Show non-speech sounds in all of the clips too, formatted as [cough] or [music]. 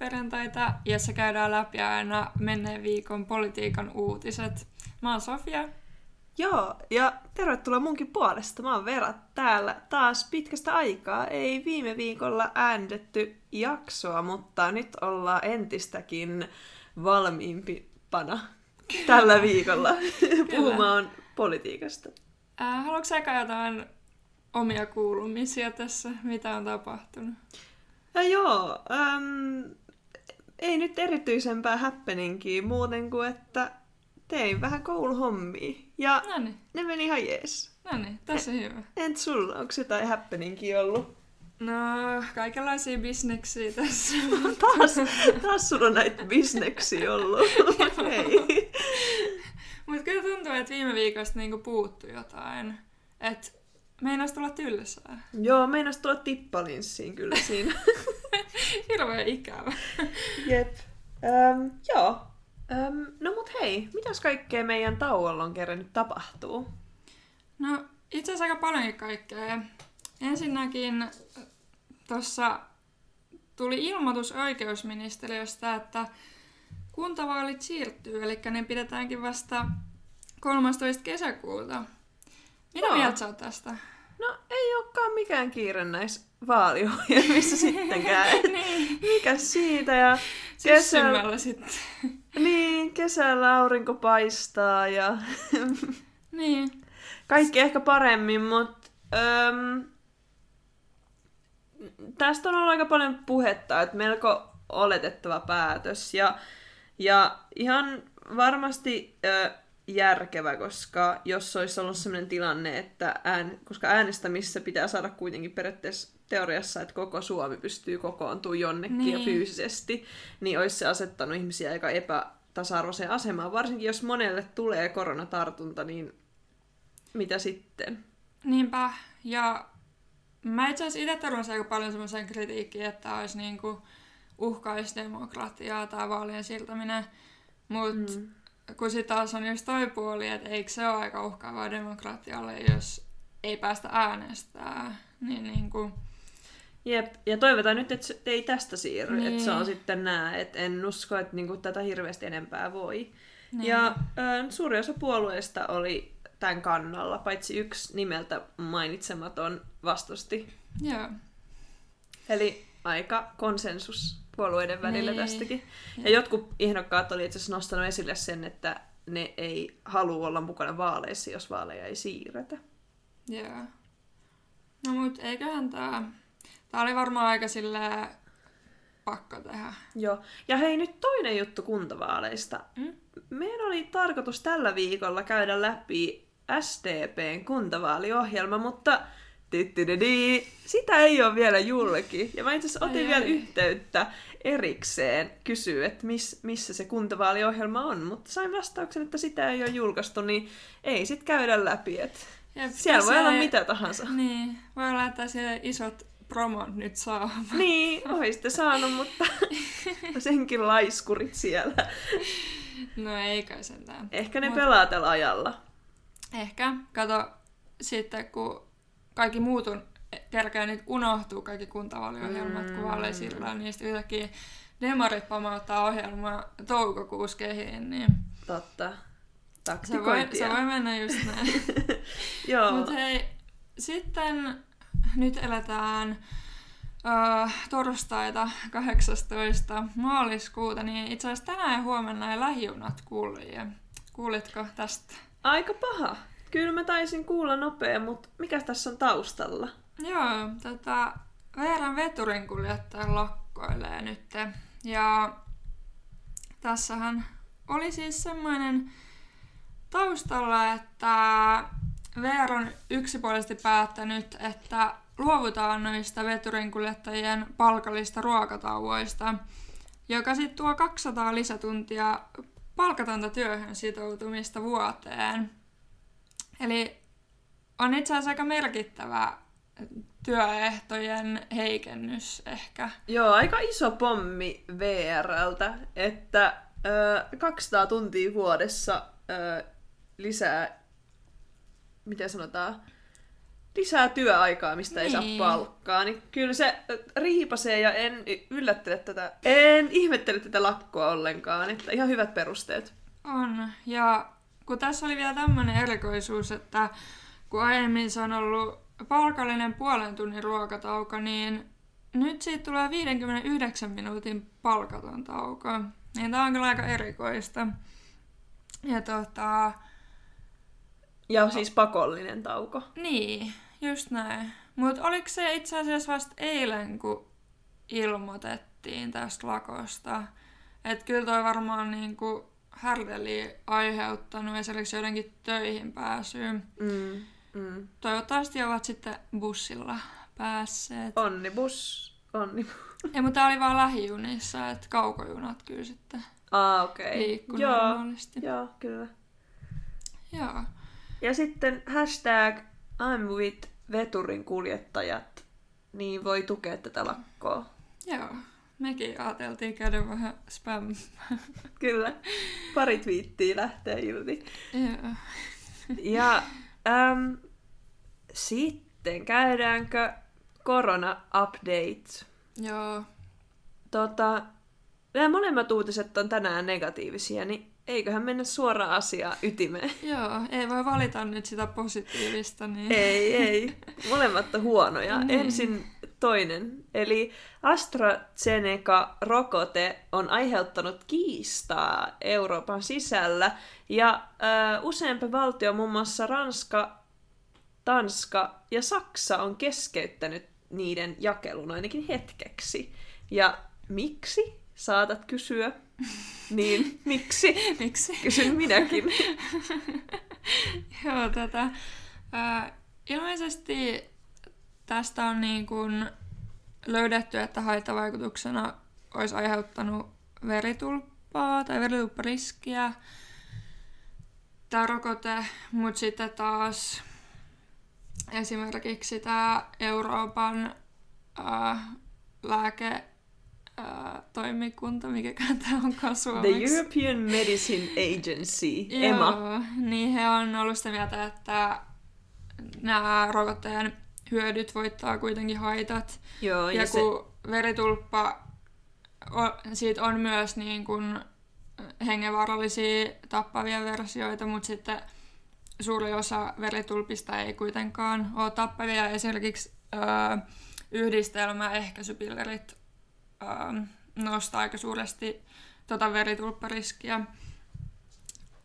Kuuntelemaan Politiikkaperjantaita, jossa käydään läpi aina menneen viikon politiikan uutiset. Mä oon Sofia. Joo, ja tervetuloa munkin puolesta. Mä oon Vera täällä taas pitkästä aikaa. Ei viime viikolla äänitetty jaksoa, mutta nyt ollaan entistäkin valmiimpana tällä viikolla puhumaan politiikasta. Äh, haluatko sä jotain omia kuulumisia tässä? Mitä on tapahtunut? Ja joo, äm, ei nyt erityisempää happeningia muuten kuin, että tein vähän kouluhommia. Ja Noniin. ne meni ihan jees. No niin, tässä hyvä. Entä sulla, onko jotain happeningia ollut? No, kaikenlaisia bisneksiä tässä. [laughs] taas, taas sulla on näitä bisneksiä ollut. [laughs] Hei. Mutta kyllä tuntuu, että viime viikosta niinku puuttui jotain. Että meinas tulla tylsää. Joo, meinas tulla tippalinssiin kyllä siinä. [laughs] Hirveän ikävä. Jep. Öm, joo. Öm, no mut hei, mitäs kaikkea meidän tauolla on kerännyt tapahtuu? No, itse asiassa aika paljonkin kaikkea. Ensinnäkin tuossa tuli ilmoitus oikeusministeriöstä, että kuntavaalit siirtyy, eli ne pidetäänkin vasta 13. kesäkuuta. Mitä Joo. mieltä sä oot tästä? No ei olekaan mikään kiire näissä vaaliohjelmissa [laughs] sittenkään. Niin, Mikä siitä ja kesällä, sitten. niin, kesällä aurinko paistaa ja [laughs] niin, kaikki ehkä paremmin, mutta öm, tästä on ollut aika paljon puhetta, että melko oletettava päätös ja, ja ihan varmasti ö, järkevä, koska jos olisi ollut sellainen tilanne, että ään, koska äänestämissä pitää saada kuitenkin periaatteessa teoriassa, että koko Suomi pystyy kokoontumaan jonnekin niin. ja fyysisesti, niin olisi se asettanut ihmisiä aika epätasa-arvoiseen asemaan. Varsinkin jos monelle tulee koronatartunta, niin mitä sitten? niinpä. Ja mä itse asiassa itse törmäsin aika paljon semmoiseen kritiikkiin, että olisi niinku uhkaisi demokratiaa tai vaalien siirtäminen. Mutta Mm. Kun sitten taas on just toi puoli, että eikö se ole aika uhkaavaa demokratialle, jos ei päästä äänestää. Niin niinku, Jep, ja toivotaan nyt, että se ei tästä siirry, niin. että se on Niin. sitten nää, että en usko, että niinku tätä hirveästi enempää voi. niin. Ja ö, suuri osa puolueista oli tämän kannalla, paitsi yksi nimeltä mainitsematon vastusti. Joo. Eli aika konsensus puolueiden välillä Niin. tästäkin. Ja Jep. jotkut ehdokkaat oli itse asiassa nostanut esille sen, että ne ei halua olla mukana vaaleissa, jos vaaleja ei siirretä. Joo. No mut eiköhän tää... Tää oli varmaan aika silleen pakko tehdä. Joo. Ja hei, nyt toinen juttu kuntavaaleista. Mm? Meidän oli tarkoitus tällä viikolla käydä läpi SDPn kuntavaaliohjelma, mutta sitä ei ole vielä julki. Ja mä itse asiassa Ai otin vielä ai. yhteyttä erikseen kysyä, että miss, missä se kuntavaaliohjelma on, mutta sain vastauksen, että sitä ei ole julkaistu, niin ei sit käydä läpi. Et Jep, siellä voi olla mitä tahansa. Niin, voi olla, että siellä isot promot nyt saa. Niin, olisitte saanut, mutta [laughs] senkin laiskurit siellä. No ei kai sentään. Ehkä ne Mut- pelaa tällä ajalla. Ehkä. Kato, sitten kun kaikki muut on, kerkeä nyt unohtuu kaikki kuntavaaliohjelmat, mm. kun siirrytään, niin sitten yhtäkkiä demarit pamauttaa ohjelmaa toukokuussa kehiin, niin Totta. se voi, se voi mennä just näin. [laughs] Joo. Mutta hei, sitten nyt eletään uh, torstaita 18. maaliskuuta, niin itse asiassa tänään ja huomenna ei lähijunat kulje. Kuulitko tästä? Aika paha. Kyllä mä taisin kuulla nopea, mutta mikä tässä on taustalla? Joo, tota, Veeran veturin kuljettaja lakkoilee nyt. Ja tässähän oli siis semmoinen taustalla, että VR on yksipuolisesti päättänyt, että luovutaan noista veturinkuljettajien palkallista ruokatauoista, joka sitten tuo 200 lisätuntia palkatonta työhön sitoutumista vuoteen. Eli on itse asiassa aika merkittävä työehtojen heikennys ehkä. Joo, aika iso pommi VRltä, että ö, 200 tuntia vuodessa ö, lisää, miten sanotaan, lisää työaikaa, mistä ei saa Niin. palkkaa, niin kyllä se riipasee ja en yllättele tätä, en ihmettele tätä lakkoa ollenkaan, että ihan hyvät perusteet. On. Ja kun tässä oli vielä tämmöinen erikoisuus, että kun aiemmin se on ollut palkallinen puolen tunnin ruokatauko, niin nyt siitä tulee 59 minuutin palkaton tauko. Niin tää on kyllä aika erikoista. Ja tota, Ja siis pakollinen tauko. niin, just näin. Mutta oliko se itse asiassa vasta eilen, kun ilmoitettiin tästä lakosta? Että kyllä toi varmaan niinku härdeli aiheuttanut esimerkiksi jotenkin töihin pääsyä. Mm, mm. Toivottavasti ovat sitten bussilla päässeet. Onnibus. Onni. [laughs] Ei, mutta tää oli vaan lähijunissa, että kaukojunat kyllä sitten Ah, okei. Okay. liikkuu Joo, normaalisti. joo, kyllä. Joo. Ja sitten hashtag I'm with veturin kuljettajat, niin voi tukea tätä lakkoa. Joo. Mekin ajateltiin käydä vähän spam. Kyllä. Pari twiittiä lähtee irti. Joo. Ja äm, sitten käydäänkö korona-update? Joo. Tota, nämä molemmat uutiset on tänään negatiivisia, niin eiköhän mennä suoraan asiaan ytimeen. Joo, ei voi valita nyt sitä positiivista, niin... Ei, ei. Molemmat on huonoja. Niin. Ensin toinen. Eli AstraZeneca-rokote on aiheuttanut kiistaa Euroopan sisällä. Ja ö, useampi valtio, muun muassa Ranska, Tanska ja Saksa on keskeyttänyt niiden jakelun ainakin hetkeksi. Ja miksi? Saatat kysyä. Niin, [laughs] miksi? Miksi? Kysyn minäkin. [laughs] Joo, tätä. Ää, ilmeisesti tästä on niin kuin löydetty, että haittavaikutuksena olisi aiheuttanut veritulppaa tai veritulppariskiä tämä rokote, mutta sitten taas esimerkiksi tämä Euroopan ää, lääke ää, toimikunta, mikä tämä The suomeksi. European Medicine Agency, EMA. Joo, niin he on ollut sitä mieltä, että nämä rokotteen hyödyt voittaa kuitenkin haitat. Joo, Ja, ja kun veritulppa, siitä on myös niin kuin hengenvaarallisia tappavia versioita, mutta sitten suuri osa veritulpista ei kuitenkaan ole tappavia. Esimerkiksi öö, yhdistelmäehkäisypillerit öö, nostaa aika suuresti tota veritulppariskiä.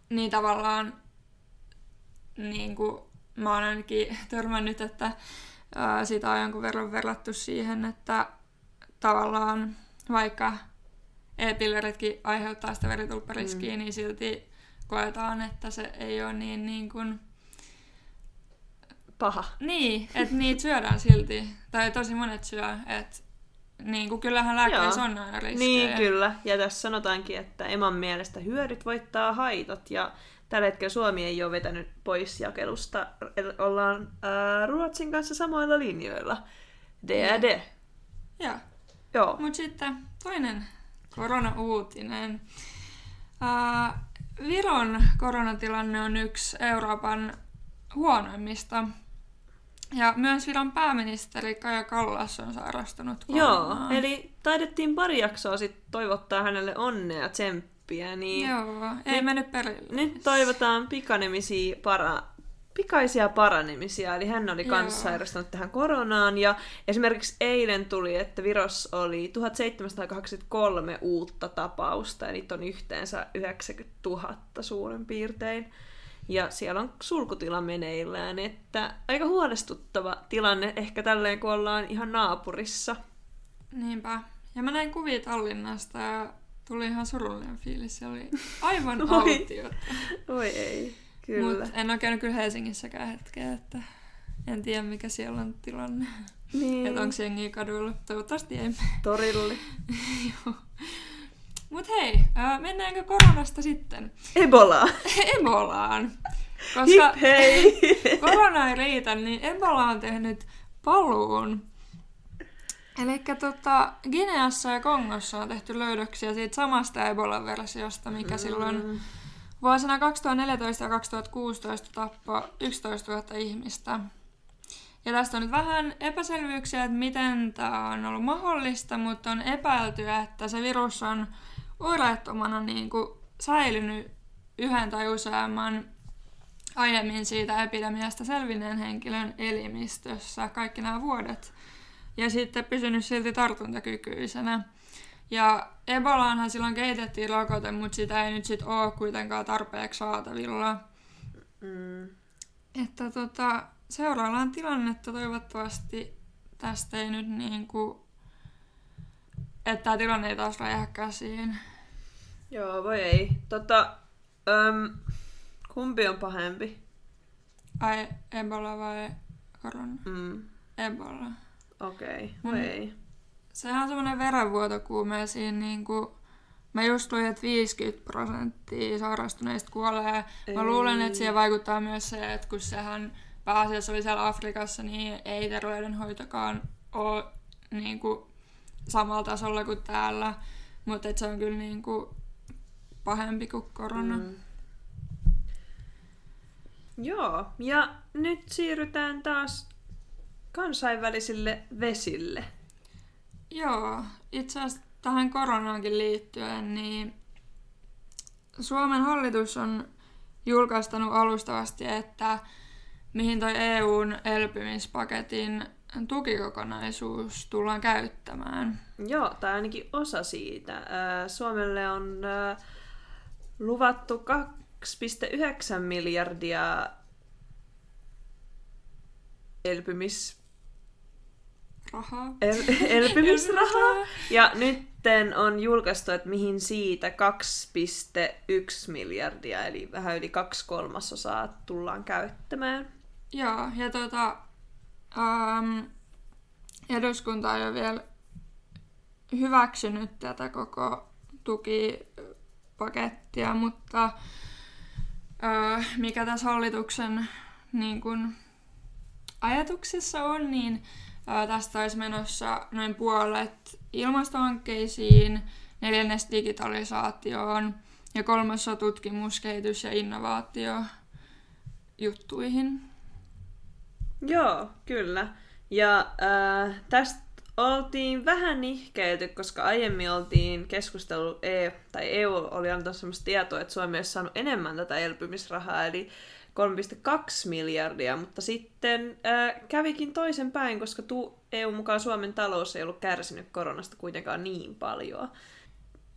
Niin tavallaan niin kuin mä oon ainakin [laughs] törmännyt, että ää, sitä on jonkun verran verrattu siihen, että tavallaan vaikka e-pilleritkin aiheuttaa sitä veritulppariskiä, mm. niin silti koetaan, että se ei ole niin, niin kuin... Paha. Niin, [laughs] että niitä syödään silti. Tai tosi monet syö, että niin kuin kyllähän lääkkeissä on aina riskejä. Niin, kyllä. Ja tässä sanotaankin, että Eman mielestä hyödyt voittaa haitat. Ja tällä hetkellä Suomi ei ole vetänyt pois jakelusta. El- Ollaan ää, Ruotsin kanssa samoilla linjoilla. D&D. Joo. Joo. Mutta sitten toinen korona-uutinen. Uh, Viron koronatilanne on yksi Euroopan huonoimmista. Ja myös Viron pääministeri Kaja Kallas on sairastunut Joo, koronaan. eli taidettiin pari jaksoa sitten toivottaa hänelle onnea ja tsemppiä, niin Joo, ei Nyt- mennyt perille. nyt toivotaan pikanemisia para, pikaisia paranemisia, eli hän oli kanssa sairastunut tähän koronaan, ja esimerkiksi eilen tuli, että Virossa oli 1783 uutta tapausta, ja niitä on yhteensä 90 000 suurin piirtein. Ja siellä on sulkutila meneillään, että aika huolestuttava tilanne ehkä tälleen, kun ollaan ihan naapurissa. Niinpä. Ja mä näin kuvia Tallinnasta ja tuli ihan surullinen fiilis. Se oli [laughs] aivan Oi. autiota. Oi ei, kyllä. Mutta en ole käynyt kyllä Helsingissäkään hetkeä, että en tiedä mikä siellä on tilanne. niin, Että onko jengiä kaduilla. Toivottavasti ei. [laughs] torille. Mut hei, ää, mennäänkö koronasta sitten? Ebola! [laughs] Ebolaan. Koska Hip hei! korona ei riitä, niin Ebola on tehnyt paluun. Eli tota, Gineassa ja Kongossa on tehty löydöksiä siitä samasta Ebola-versiosta, mikä silloin vuosina 2014 ja 2016 tappoi 11 000 ihmistä. Ja tästä on nyt vähän epäselvyyksiä, että miten tämä on ollut mahdollista, mutta on epäilty, että se virus on oireettomana niin kuin säilynyt yhden tai useamman aiemmin siitä epidemiasta selvinneen henkilön elimistössä kaikki nämä vuodet. Ja sitten pysynyt silti tartuntakykyisenä. Ja Ebolaanhan silloin kehitettiin rokote, mutta sitä ei nyt sitten ole kuitenkaan tarpeeksi saatavilla. Mm. Että tota, seuraillaan tilannetta toivottavasti tästä ei nyt niinku, että tämä tilanne ei taas räjähä käsiin. Joo, voi ei. Tota, öm, kumpi on pahempi? Ai Ebola vai korona? Mm. Ebola. Okei, okay, ei. Sehän on semmoinen verenvuotokuume siinä niinku, mä just luin, että 50 prosenttia sairastuneista kuolee. Mä Ei. luulen, että siihen vaikuttaa myös se, että kun sehän pääasiassa oli siellä Afrikassa, niin ei terveydenhoitokaan ole niinku samalla tasolla kuin täällä. Mutta se on kyllä niinku pahempi kuin korona. Mm. Joo, ja nyt siirrytään taas kansainvälisille vesille. Joo, itse asiassa tähän koronaankin liittyen, niin Suomen hallitus on julkaistanut alustavasti, että mihin toi EUn elpymispaketin tukikokonaisuus tullaan käyttämään. Joo, tai ainakin osa siitä. Ää, Suomelle on ää, luvattu 2,9 miljardia elpymis, Rahaa. el, [laughs] elpymisrahaa. Ja nytten on julkaistu, että mihin siitä 2,1 miljardia, eli vähän yli kaksi kolmasosaa tullaan käyttämään. Joo, ja tota, ähm, eduskunta ei ole vielä hyväksynyt tätä koko tukipakettia, mutta äh, mikä tässä hallituksen niin kun, ajatuksissa on, niin äh, tästä olisi menossa noin puolet ilmastohankkeisiin, neljännes digitalisaatioon ja kolmasosa tutkimus, kehitys ja innovaatio juttuihin. Joo, kyllä. Ja äh, tästä oltiin vähän nihkeilty, koska aiemmin oltiin keskustelu, EU, tai EU oli antanut sellaista tietoa, että Suomi olisi saanut enemmän tätä elpymisrahaa, eli 3,2 miljardia, mutta sitten äh, kävikin toisen päin, koska tu, EU mukaan Suomen talous ei ollut kärsinyt koronasta kuitenkaan niin paljon.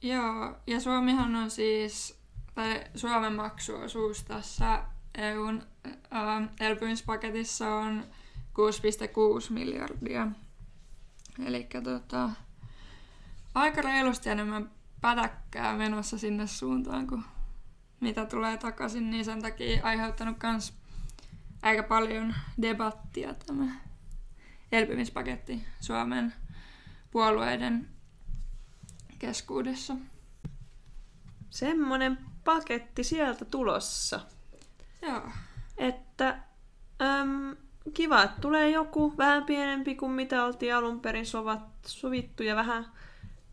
Joo, ja Suomihan on siis, tai Suomen maksuosuus tässä EUn ää, elpymispaketissa on 6,6 miljardia. Eli tota, aika reilusti enemmän pätäkkää menossa sinne suuntaan, kuin mitä tulee takaisin, niin sen takia aiheuttanut kans aika paljon debattia tämä elpymispaketti Suomen puolueiden keskuudessa. Semmonen paketti sieltä tulossa. Joo. Että äm, kiva, että tulee joku vähän pienempi kuin mitä oltiin alun perin sovat, sovittu ja vähän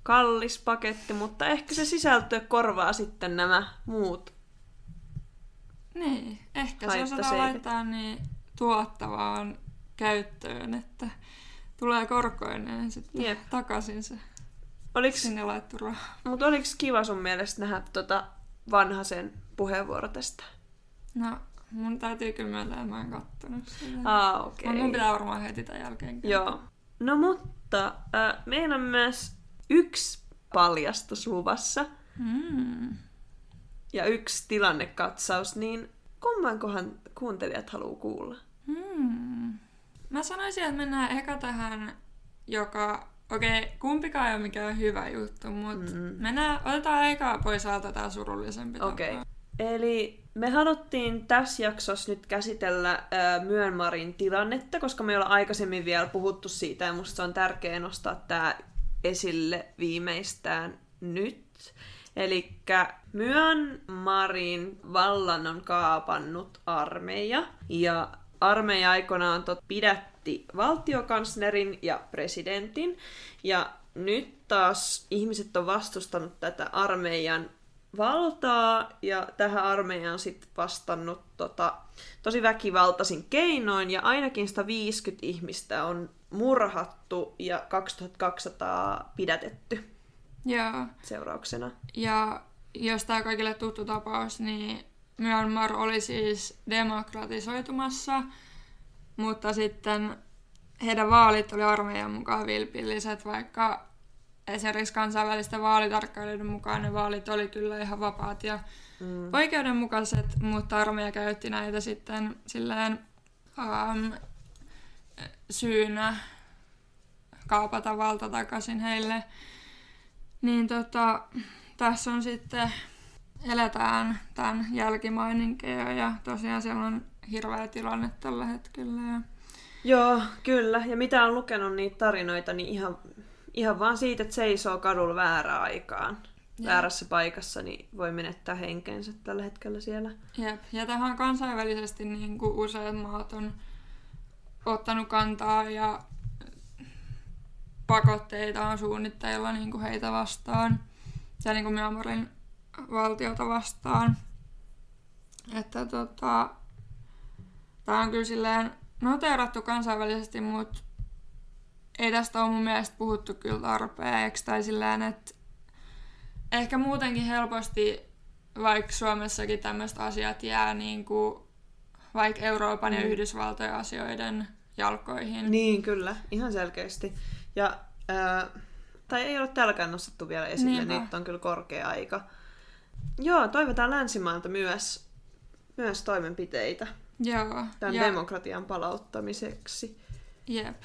kallis paketti, mutta ehkä se sisältö korvaa sitten nämä muut. Niin, ehkä se osataan laittaa niin tuottavaan käyttöön, että tulee korkoineen sitten Jep. takaisin se Oliks, sinne laittu raha. mutta oliko kiva sun mielestä nähdä tota vanhasen puheenvuoro tästä? No, mun täytyy kyllä myöntää, että mä en kattonut sitä. Aa, okei. Mut mun pitää varmaan heti tämän jälkeen. Joo. No mutta äh, meillä on myös yksi paljastus luvassa Mm. Ja yksi tilannekatsaus, niin kummankohan kuuntelijat haluaa kuulla? Hmm. Mä sanoisin, että mennään eka tähän, joka... Okei, okay, kumpikaan ei ole mikään hyvä juttu, mutta Mm. mennään, otetaan eka pois alta tää surullisempi Okei. tapa. Eli me haluttiin tässä jaksossa nyt käsitellä äh, Myönmarin tilannetta, koska me ei olla aikaisemmin vielä puhuttu siitä ja musta se on tärkeää nostaa tämä esille viimeistään nyt. Eli Myanmarin vallan on kaapannut armeija. Ja armeija aikoinaan tot pidätti valtiokanslerin ja presidentin. Ja nyt taas ihmiset on vastustanut tätä armeijan valtaa. Ja tähän armeijaan sitten vastannut tota, tosi väkivaltaisin keinoin. Ja ainakin 150 ihmistä on murhattu ja 2200 pidätetty Joo. seurauksena. Ja jos tämä kaikille tuttu tapaus, niin Myanmar oli siis demokratisoitumassa, mutta sitten heidän vaalit oli armeijan mukaan vilpilliset, vaikka esimerkiksi kansainvälisten vaalitarkkailijoiden mukaan ne vaalit oli kyllä ihan vapaat ja mm. oikeudenmukaiset, mutta armeija käytti näitä sitten silleen um, syynä kaapata valta takaisin heille. Niin tota, tässä on sitten, eletään tämän jälkimaininkeja ja tosiaan siellä on hirveä tilanne tällä hetkellä. Ja... Joo, kyllä. Ja mitä on lukenut niitä tarinoita, niin ihan, ihan vaan siitä, että seisoo kadulla väärään aikaan. Ja. väärässä paikassa, niin voi menettää henkensä tällä hetkellä siellä. Jep. Ja tähän kansainvälisesti niin kuin useat maat on ottanut kantaa ja pakotteita on suunnitteilla niin kuin heitä vastaan ja niin kuin Myanmarin valtiota vastaan. Että tota, tämä on kyllä silleen noteerattu kansainvälisesti, mutta ei tästä ole mun mielestä puhuttu kyllä tarpeeksi. Tai silleen, että ehkä muutenkin helposti, vaikka Suomessakin tämmöiset asiat jää niin kuin, vaikka Euroopan mm. ja Yhdysvaltojen asioiden jalkoihin. Niin, kyllä. Ihan selkeästi. Ja, ää, tai ei ole tälläkään nostettu vielä esille, Niinpä. niin on kyllä korkea aika. Joo, toivotaan länsimailta myös, myös toimenpiteitä. Joo. Tämän ja... demokratian palauttamiseksi. Jep.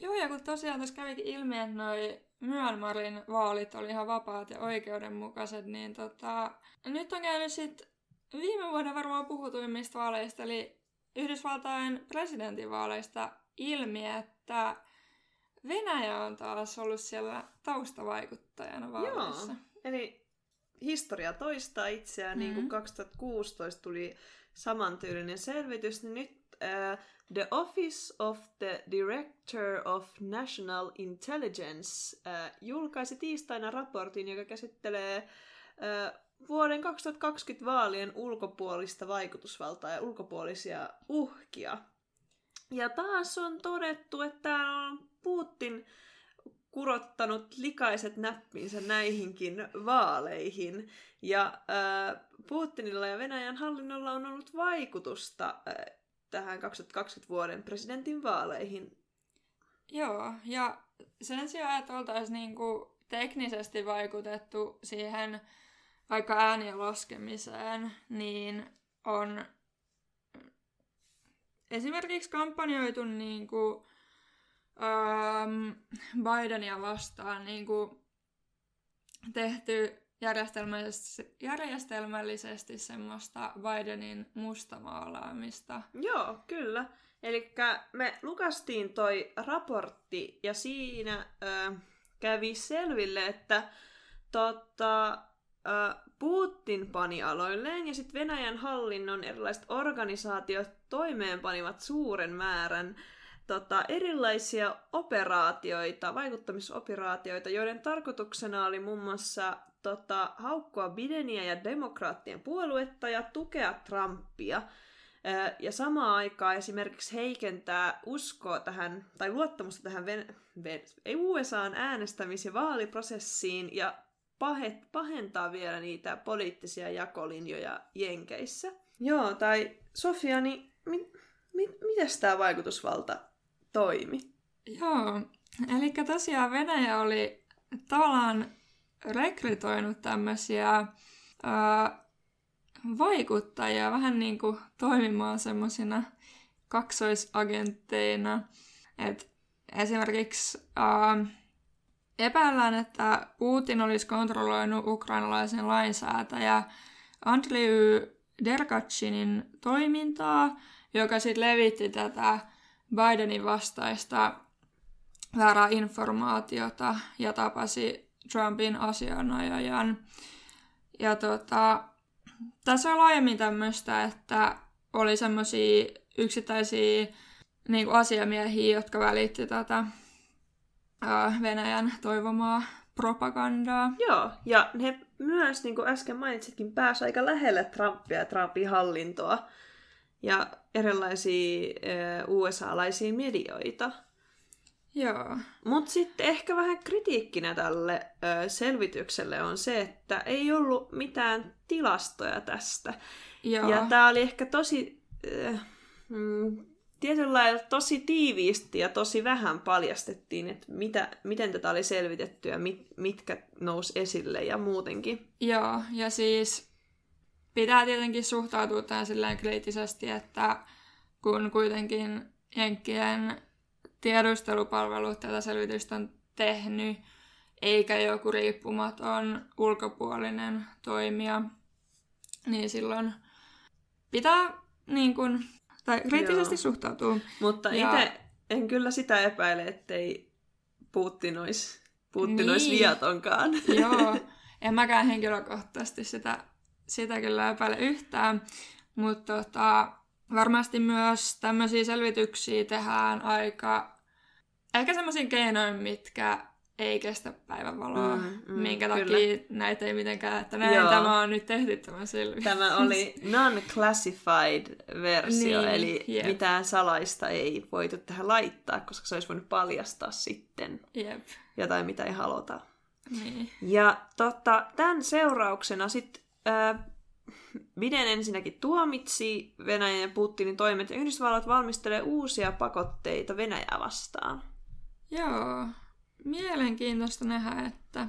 Joo, ja kun tosiaan tässä kävikin ilmi, että noi Myanmarin vaalit oli ihan vapaat ja oikeudenmukaiset, niin tota, nyt on käynyt sitten viime vuoden varmaan puhutuimmista vaaleista, eli Yhdysvaltain presidentinvaaleista ilmi, että Venäjä on taas ollut siellä taustavaikuttajana vaaleissa. Joo, eli historia toistaa itseään, mm-hmm. niin kuin 2016 tuli samantyylinen selvitys, niin nyt uh, The Office of the Director of National Intelligence uh, julkaisi tiistaina raportin, joka käsittelee uh, vuoden 2020 vaalien ulkopuolista vaikutusvaltaa ja ulkopuolisia uhkia. Ja taas on todettu, että on Putin kurottanut likaiset näppinsä näihinkin vaaleihin. Ja äh, Putinilla ja Venäjän hallinnolla on ollut vaikutusta äh, tähän 2020 vuoden presidentin vaaleihin. Joo, ja sen sijaan, että oltaisiin niinku teknisesti vaikutettu siihen vaikka äänien laskemiseen, niin on esimerkiksi kampanjoitu niinku ähm, Bidenia vastaan niin kuin tehty järjestelmällisesti, järjestelmällisesti semmoista Bidenin mustamaalaamista. Joo, kyllä. Eli me lukastiin toi raportti ja siinä ö, kävi selville, että tota, Putin pani aloilleen ja sitten Venäjän hallinnon erilaiset organisaatiot toimeenpanivat suuren määrän tota, erilaisia operaatioita, vaikuttamisoperaatioita, joiden tarkoituksena oli muun muassa tota, haukkua Bidenia ja demokraattien puoluetta ja tukea Trumpia. Ja samaan aikaan esimerkiksi heikentää uskoa tähän, tai luottamusta tähän Ven- Ven- USAn äänestämis- ja vaaliprosessiin ja pahet, pahentaa vielä niitä poliittisia jakolinjoja Jenkeissä. Joo, tai Sofia, niin mi- mi- miten tämä vaikutusvalta toimi. Joo, eli tosiaan Venäjä oli tavallaan rekrytoinut tämmöisiä vaikuttajia vähän niin kuin toimimaan semmoisina kaksoisagentteina. Et esimerkiksi ää, epäillään, että Putin olisi kontrolloinut ukrainalaisen lainsäätäjä Andriy Derkachinin toimintaa, joka sitten levitti tätä Bidenin vastaista väärää informaatiota ja tapasi Trumpin asianajajan. Ja tota, tässä on laajemmin tämmöistä, että oli semmoisia yksittäisiä niin kuin asiamiehiä, jotka välitti tätä ää, Venäjän toivomaa propagandaa. Joo, ja he myös, niin kuin äsken mainitsitkin, pääsi aika lähelle Trumpia ja Trumpin hallintoa ja erilaisia USA-laisia medioita. Joo. Mutta sitten ehkä vähän kritiikkinä tälle ö, selvitykselle on se, että ei ollut mitään tilastoja tästä. Joo. Ja tämä oli ehkä tosi, äh, mm, tietyllä lailla tosi tiiviisti ja tosi vähän paljastettiin, että mitä, miten tätä oli selvitetty ja mit, mitkä nousi esille ja muutenkin. Joo, ja siis pitää tietenkin suhtautua tähän silleen kriittisesti, että kun kuitenkin Jenkkien tiedustelupalvelut tätä selvitystä on tehnyt, eikä joku riippumaton ulkopuolinen toimija, niin silloin pitää niin kun, tai kriittisesti Joo. suhtautua. Mutta Ja- itse en kyllä sitä epäile, ettei Putin olisi Putin Niin. olisi viatonkaan. Joo, [laughs] en mäkään henkilökohtaisesti sitä, sitä kyllä epäile yhtään, mutta tota, varmasti myös tämmöisiä selvityksiä tehdään aika, ehkä semmoisiin keinoin, mitkä ei kestä päivänvaloa, Mm, mm, minkä kyllä. takia näitä ei mitenkään, että näin Joo. tämä on nyt tehty tämä selvitys. Tämä oli non-classified versio, Niin, eli jep. mitään salaista ei voitu tähän laittaa, koska se olisi voinut paljastaa sitten Jep, jotain, mitä ei haluta. niin. Ja tota, tämän seurauksena sitten äh, Biden ensinnäkin tuomitsi Venäjän ja Putinin toimet, ja Yhdysvallat valmistelee uusia pakotteita Venäjää vastaan. Joo, mielenkiintoista nähdä, että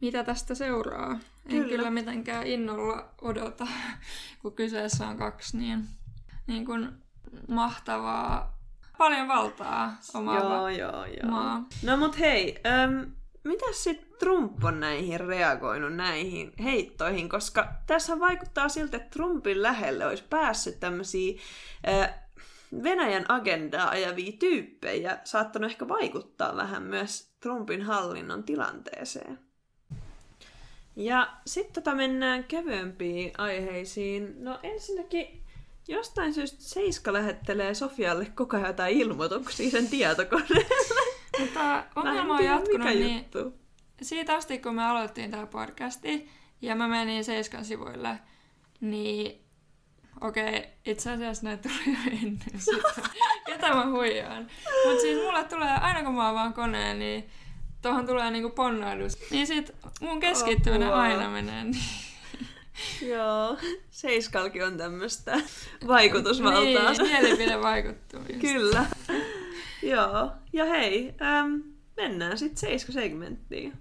mitä tästä seuraa. En Kyllä. kyllä mitenkään innolla odota, kun kyseessä on kaksi niin, niin kuin mahtavaa, paljon valtaa omaava Joo, joo, joo. maa. No mut hei, äm, mitä sitten Trump on näihin reagoinut näihin heittoihin, koska tässä vaikuttaa siltä, että Trumpin lähelle olisi päässyt tämmöisiä Venäjän agendaa ajavia tyyppejä, saattanut ehkä vaikuttaa vähän myös Trumpin hallinnon tilanteeseen. Ja sitten tota mennään kevyempiin aiheisiin. No ensinnäkin jostain syystä Seiska lähettelee Sofialle koko ajan jotain ilmoituksia sen tietokoneelle. Mutta ongelma on jatkunut niin juttu. siitä asti, kun me aloitettiin tämä podcasti, ja mä menin Seiskan sivuille, niin okei, okay, itse asiassa näitä tuli jo ennen [laughs] sitä. Ketä mä huijaan. Mutta siis mulle tulee, aina kun mä avaan koneen, niin tuohon tulee niinku ponnahdus. Niin sit mun keskittyminen Apua. aina menee niin. [laughs] Joo, Seiskalki on tämmöistä vaikutusvaltaa. Niin, mielipide vaikuttuu just. Kyllä. Joo, ja hei, äm, mennään sitten Seiska-segmenttiin.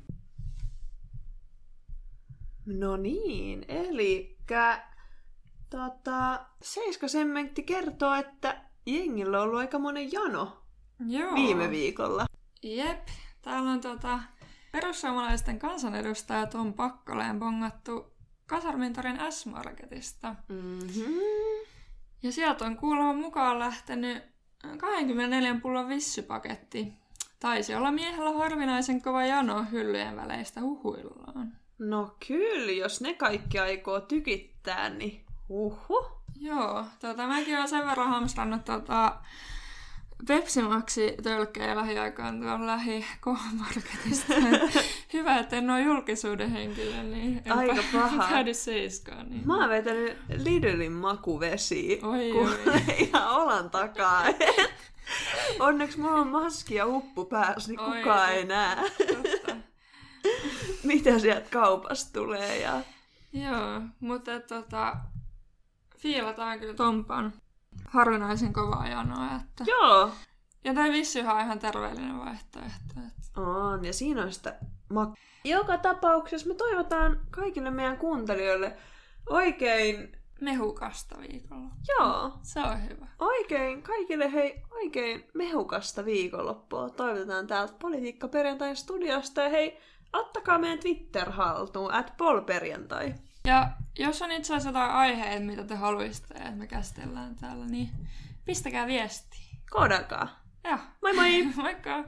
No niin, eli tota, Seiska-segmentti kertoo, että jengillä on ollut aika monen jano Joo. viime viikolla. Jep, täällä on tota, perussuomalaisten kansanedustaja Tom Pakkoleen bongattu Kasarmintorin S-Marketista. Mm-hmm. Ja sieltä on kuulemma mukaan lähtenyt 24 pullon vissypaketti. Taisi olla miehellä harvinaisen kova jano hyllyjen väleistä huhuillaan. No kyllä, jos ne kaikki aikoo tykittää, niin uhu. Joo, tota, mäkin olen sen verran hamstrannut tota, Pepsi Maxi tölkkejä lähiaikaan tuolla lähi marketista [laughs] Hyvä, että en ole julkisuuden henkilö, niin en Aika pä- paha. päädy seiskaan. Niin. Mä oon vetänyt Lidlin makuvesi Oi, kuule [laughs] ihan olan takaa. [laughs] Onneksi mulla on maski ja huppu päässä, niin Oi, kukaan ei näe, mitä sieltä kaupasta tulee. Ja... Joo, mutta tota, fiilataan kyllä Tompan harvinaisen kovaa janoa. Että... Joo, Ja toi vissyhän on ihan terveellinen vaihtoehto. Että... on. Ja siinä on sitä mak- Joka tapauksessa me toivotaan kaikille meidän kuuntelijoille oikein, Mehukasta viikolla. joo, Se on hyvä. oikein, kaikille hei, oikein mehukasta viikonloppua. Toivotetaan täältä Politiikka Perjantain studiosta. Ja hei, ottakaa meidän Twitter haltuun, at polperjantai. Ja jos on itse asiassa jotain aiheita, mitä te haluaisitte, että me käsitellään täällä, niin pistäkää viestiä. Koodakaa. Joo. Moi moi! [laughs] Moikka!